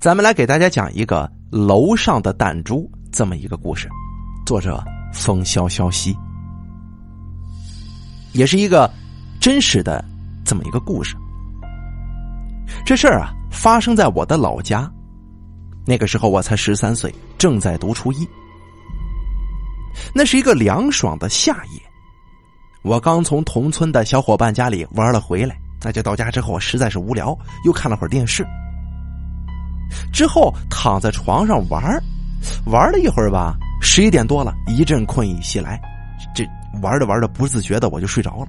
咱们来给大家讲一个楼上的弹珠这么一个故事，作者风萧萧兮，也是一个真实的这么一个故事。这事儿啊，发生在我的老家，那个时候我才十三岁，正在读初一。那是一个凉爽的夏夜，我刚从同村的小伙伴家里玩了回来，那就到家之后我实在是无聊，又看了会儿电视。之后躺在床上玩玩了一会儿吧，十一点多了，一阵困意袭来，这玩着玩着不自觉的我就睡着了。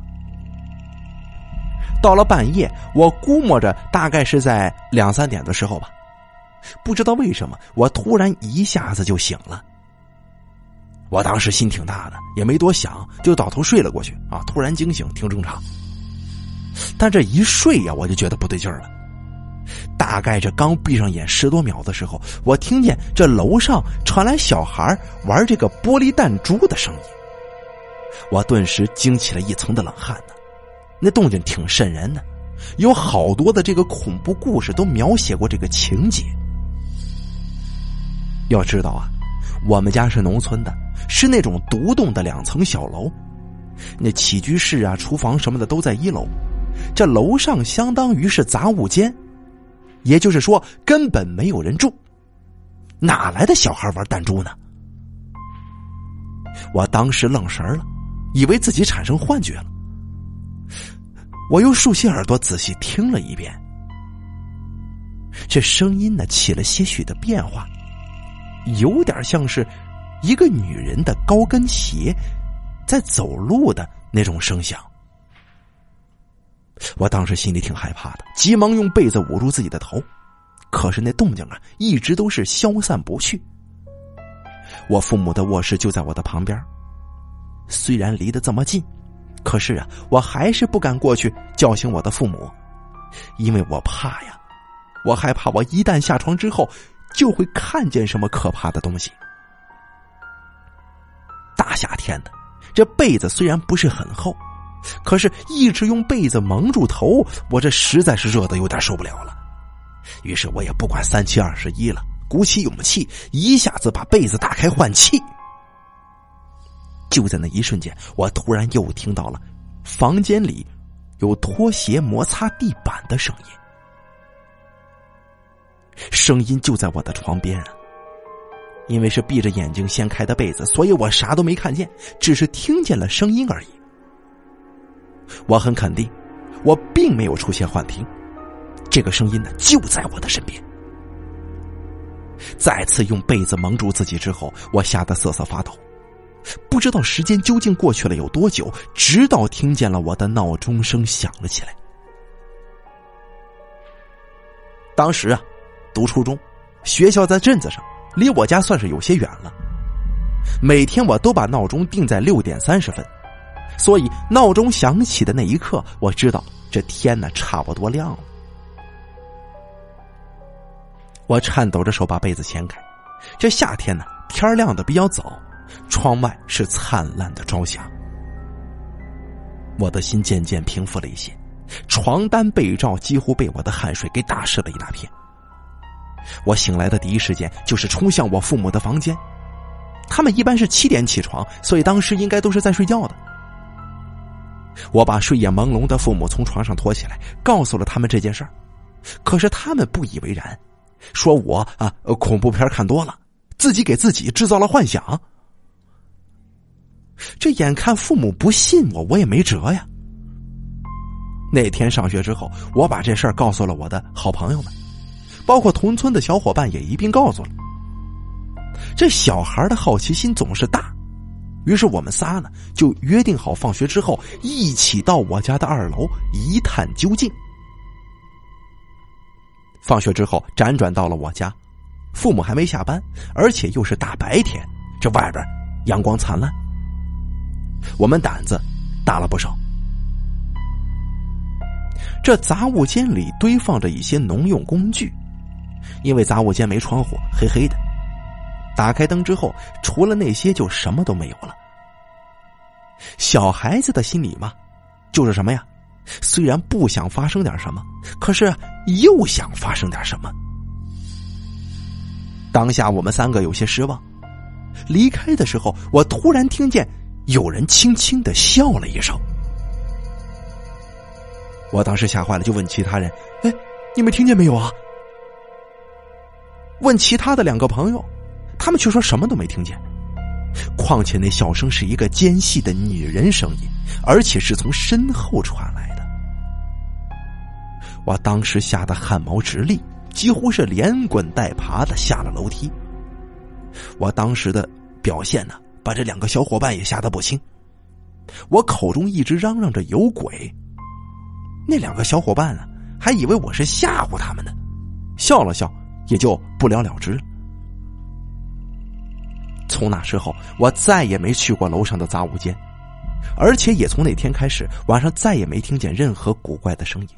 到了半夜，我估摸着大概是在两三点的时候吧，不知道为什么我突然一下子就醒了。我当时心挺大的，也没多想，就倒头睡了过去。啊，突然惊醒挺正常，但这一睡呀，我就觉得不对劲儿了。大概这刚闭上眼十多秒的时候，我听见这楼上传来小孩玩这个玻璃弹珠的声音，我顿时惊起了一层的冷汗呢。那动静挺瘆人的，有好多的这个恐怖故事都描写过这个情节。要知道啊，我们家是农村的，是那种独栋的两层小楼，那起居室啊、厨房什么的都在一楼，这楼上相当于是杂物间。也就是说，根本没有人住，哪来的小孩玩弹珠呢？我当时愣神了，以为自己产生幻觉了。我又竖起耳朵仔细听了一遍，这声音呢起了些许的变化，有点像是一个女人的高跟鞋在走路的那种声响。我当时心里挺害怕的，急忙用被子捂住自己的头，可是那动静啊，一直都是消散不去。我父母的卧室就在我的旁边，虽然离得这么近，可是啊，我还是不敢过去叫醒我的父母，因为我怕呀，我害怕我一旦下床之后，就会看见什么可怕的东西。大夏天的，这被子虽然不是很厚。可是，一直用被子蒙住头，我这实在是热的有点受不了了。于是，我也不管三七二十一了，鼓起勇气，一下子把被子打开换气。就在那一瞬间，我突然又听到了房间里有拖鞋摩擦地板的声音，声音就在我的床边啊。因为是闭着眼睛掀开的被子，所以我啥都没看见，只是听见了声音而已。我很肯定，我并没有出现幻听，这个声音呢就在我的身边。再次用被子蒙住自己之后，我吓得瑟瑟发抖，不知道时间究竟过去了有多久，直到听见了我的闹钟声响了起来。当时啊，读初中，学校在镇子上，离我家算是有些远了，每天我都把闹钟定在六点三十分。所以闹钟响起的那一刻，我知道这天呢差不多亮了。我颤抖着手把被子掀开，这夏天呢天亮的比较早，窗外是灿烂的朝霞。我的心渐渐平复了一些，床单被罩几乎被我的汗水给打湿了一大片。我醒来的第一时间就是冲向我父母的房间，他们一般是七点起床，所以当时应该都是在睡觉的。我把睡眼朦胧的父母从床上拖起来，告诉了他们这件事儿，可是他们不以为然，说我啊恐怖片看多了，自己给自己制造了幻想。这眼看父母不信我，我也没辙呀。那天上学之后，我把这事儿告诉了我的好朋友们，包括同村的小伙伴也一并告诉了。这小孩的好奇心总是大。于是我们仨呢，就约定好放学之后一起到我家的二楼一探究竟。放学之后辗转到了我家，父母还没下班，而且又是大白天，这外边阳光灿烂，我们胆子大了不少。这杂物间里堆放着一些农用工具，因为杂物间没窗户，黑黑的。打开灯之后，除了那些就什么都没有了。小孩子的心理嘛，就是什么呀？虽然不想发生点什么，可是又想发生点什么。当下我们三个有些失望。离开的时候，我突然听见有人轻轻的笑了一声。我当时吓坏了，就问其他人：“哎，你们听见没有啊？”问其他的两个朋友，他们却说什么都没听见。况且那笑声是一个尖细的女人声音，而且是从身后传来的。我当时吓得汗毛直立，几乎是连滚带爬的下了楼梯。我当时的表现呢，把这两个小伙伴也吓得不轻。我口中一直嚷嚷着有鬼，那两个小伙伴呢，还以为我是吓唬他们呢，笑了笑，也就不了了之。从那之后，我再也没去过楼上的杂物间，而且也从那天开始，晚上再也没听见任何古怪的声音。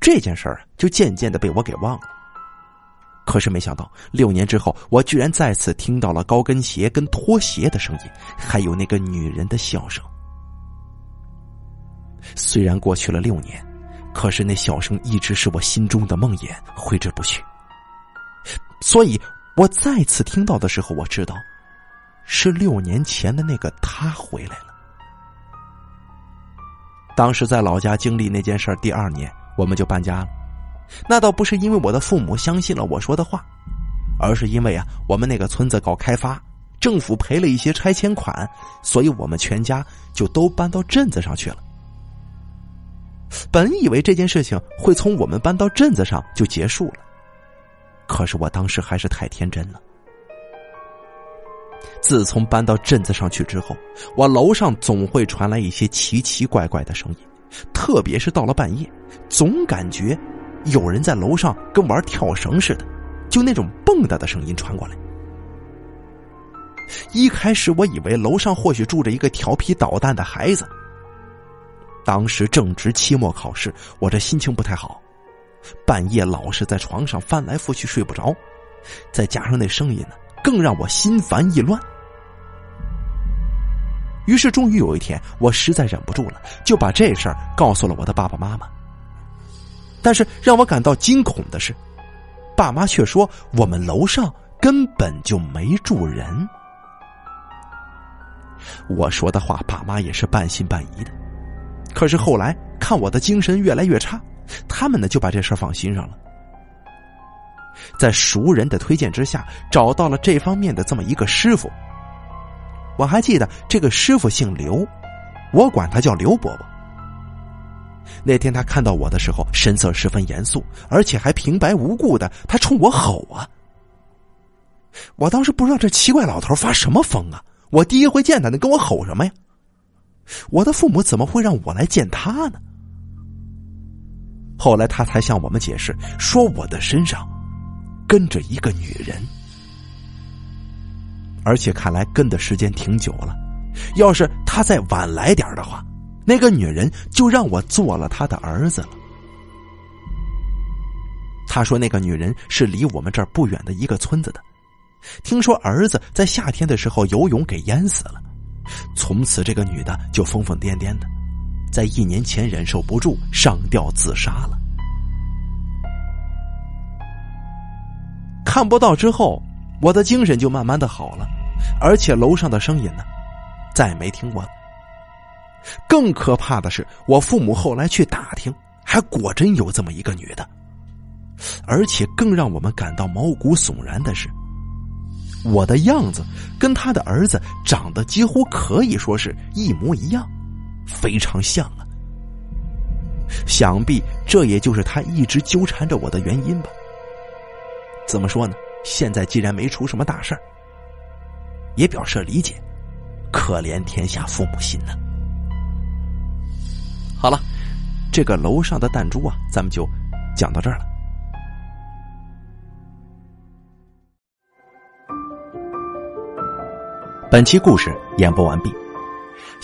这件事儿就渐渐的被我给忘了。可是没想到，六年之后，我居然再次听到了高跟鞋跟拖鞋的声音，还有那个女人的笑声。虽然过去了六年，可是那笑声一直是我心中的梦魇，挥之不去。所以我再次听到的时候，我知道，是六年前的那个他回来了。当时在老家经历那件事第二年，我们就搬家了。那倒不是因为我的父母相信了我说的话，而是因为啊，我们那个村子搞开发，政府赔了一些拆迁款，所以我们全家就都搬到镇子上去了。本以为这件事情会从我们搬到镇子上就结束了，可是我当时还是太天真了。自从搬到镇子上去之后，我楼上总会传来一些奇奇怪怪的声音，特别是到了半夜，总感觉。有人在楼上跟玩跳绳似的，就那种蹦跶的声音传过来。一开始我以为楼上或许住着一个调皮捣蛋的孩子。当时正值期末考试，我这心情不太好，半夜老是在床上翻来覆去睡不着，再加上那声音呢，更让我心烦意乱。于是，终于有一天，我实在忍不住了，就把这事儿告诉了我的爸爸妈妈。但是让我感到惊恐的是，爸妈却说我们楼上根本就没住人。我说的话，爸妈也是半信半疑的。可是后来看我的精神越来越差，他们呢就把这事放心上了。在熟人的推荐之下，找到了这方面的这么一个师傅。我还记得这个师傅姓刘，我管他叫刘伯伯。那天他看到我的时候，神色十分严肃，而且还平白无故的，他冲我吼啊！我当时不知道这奇怪老头发什么疯啊！我第一回见他，能跟我吼什么呀？我的父母怎么会让我来见他呢？后来他才向我们解释，说我的身上跟着一个女人，而且看来跟的时间挺久了。要是他再晚来点的话。那个女人就让我做了他的儿子了。他说，那个女人是离我们这儿不远的一个村子的，听说儿子在夏天的时候游泳给淹死了，从此这个女的就疯疯癫癫的，在一年前忍受不住上吊自杀了。看不到之后，我的精神就慢慢的好了，而且楼上的声音呢，再没听过了。更可怕的是，我父母后来去打听，还果真有这么一个女的。而且更让我们感到毛骨悚然的是，我的样子跟他的儿子长得几乎可以说是一模一样，非常像啊。想必这也就是他一直纠缠着我的原因吧。怎么说呢？现在既然没出什么大事儿，也表示理解。可怜天下父母心呐。好了，这个楼上的弹珠啊，咱们就讲到这儿了。本期故事演播完毕。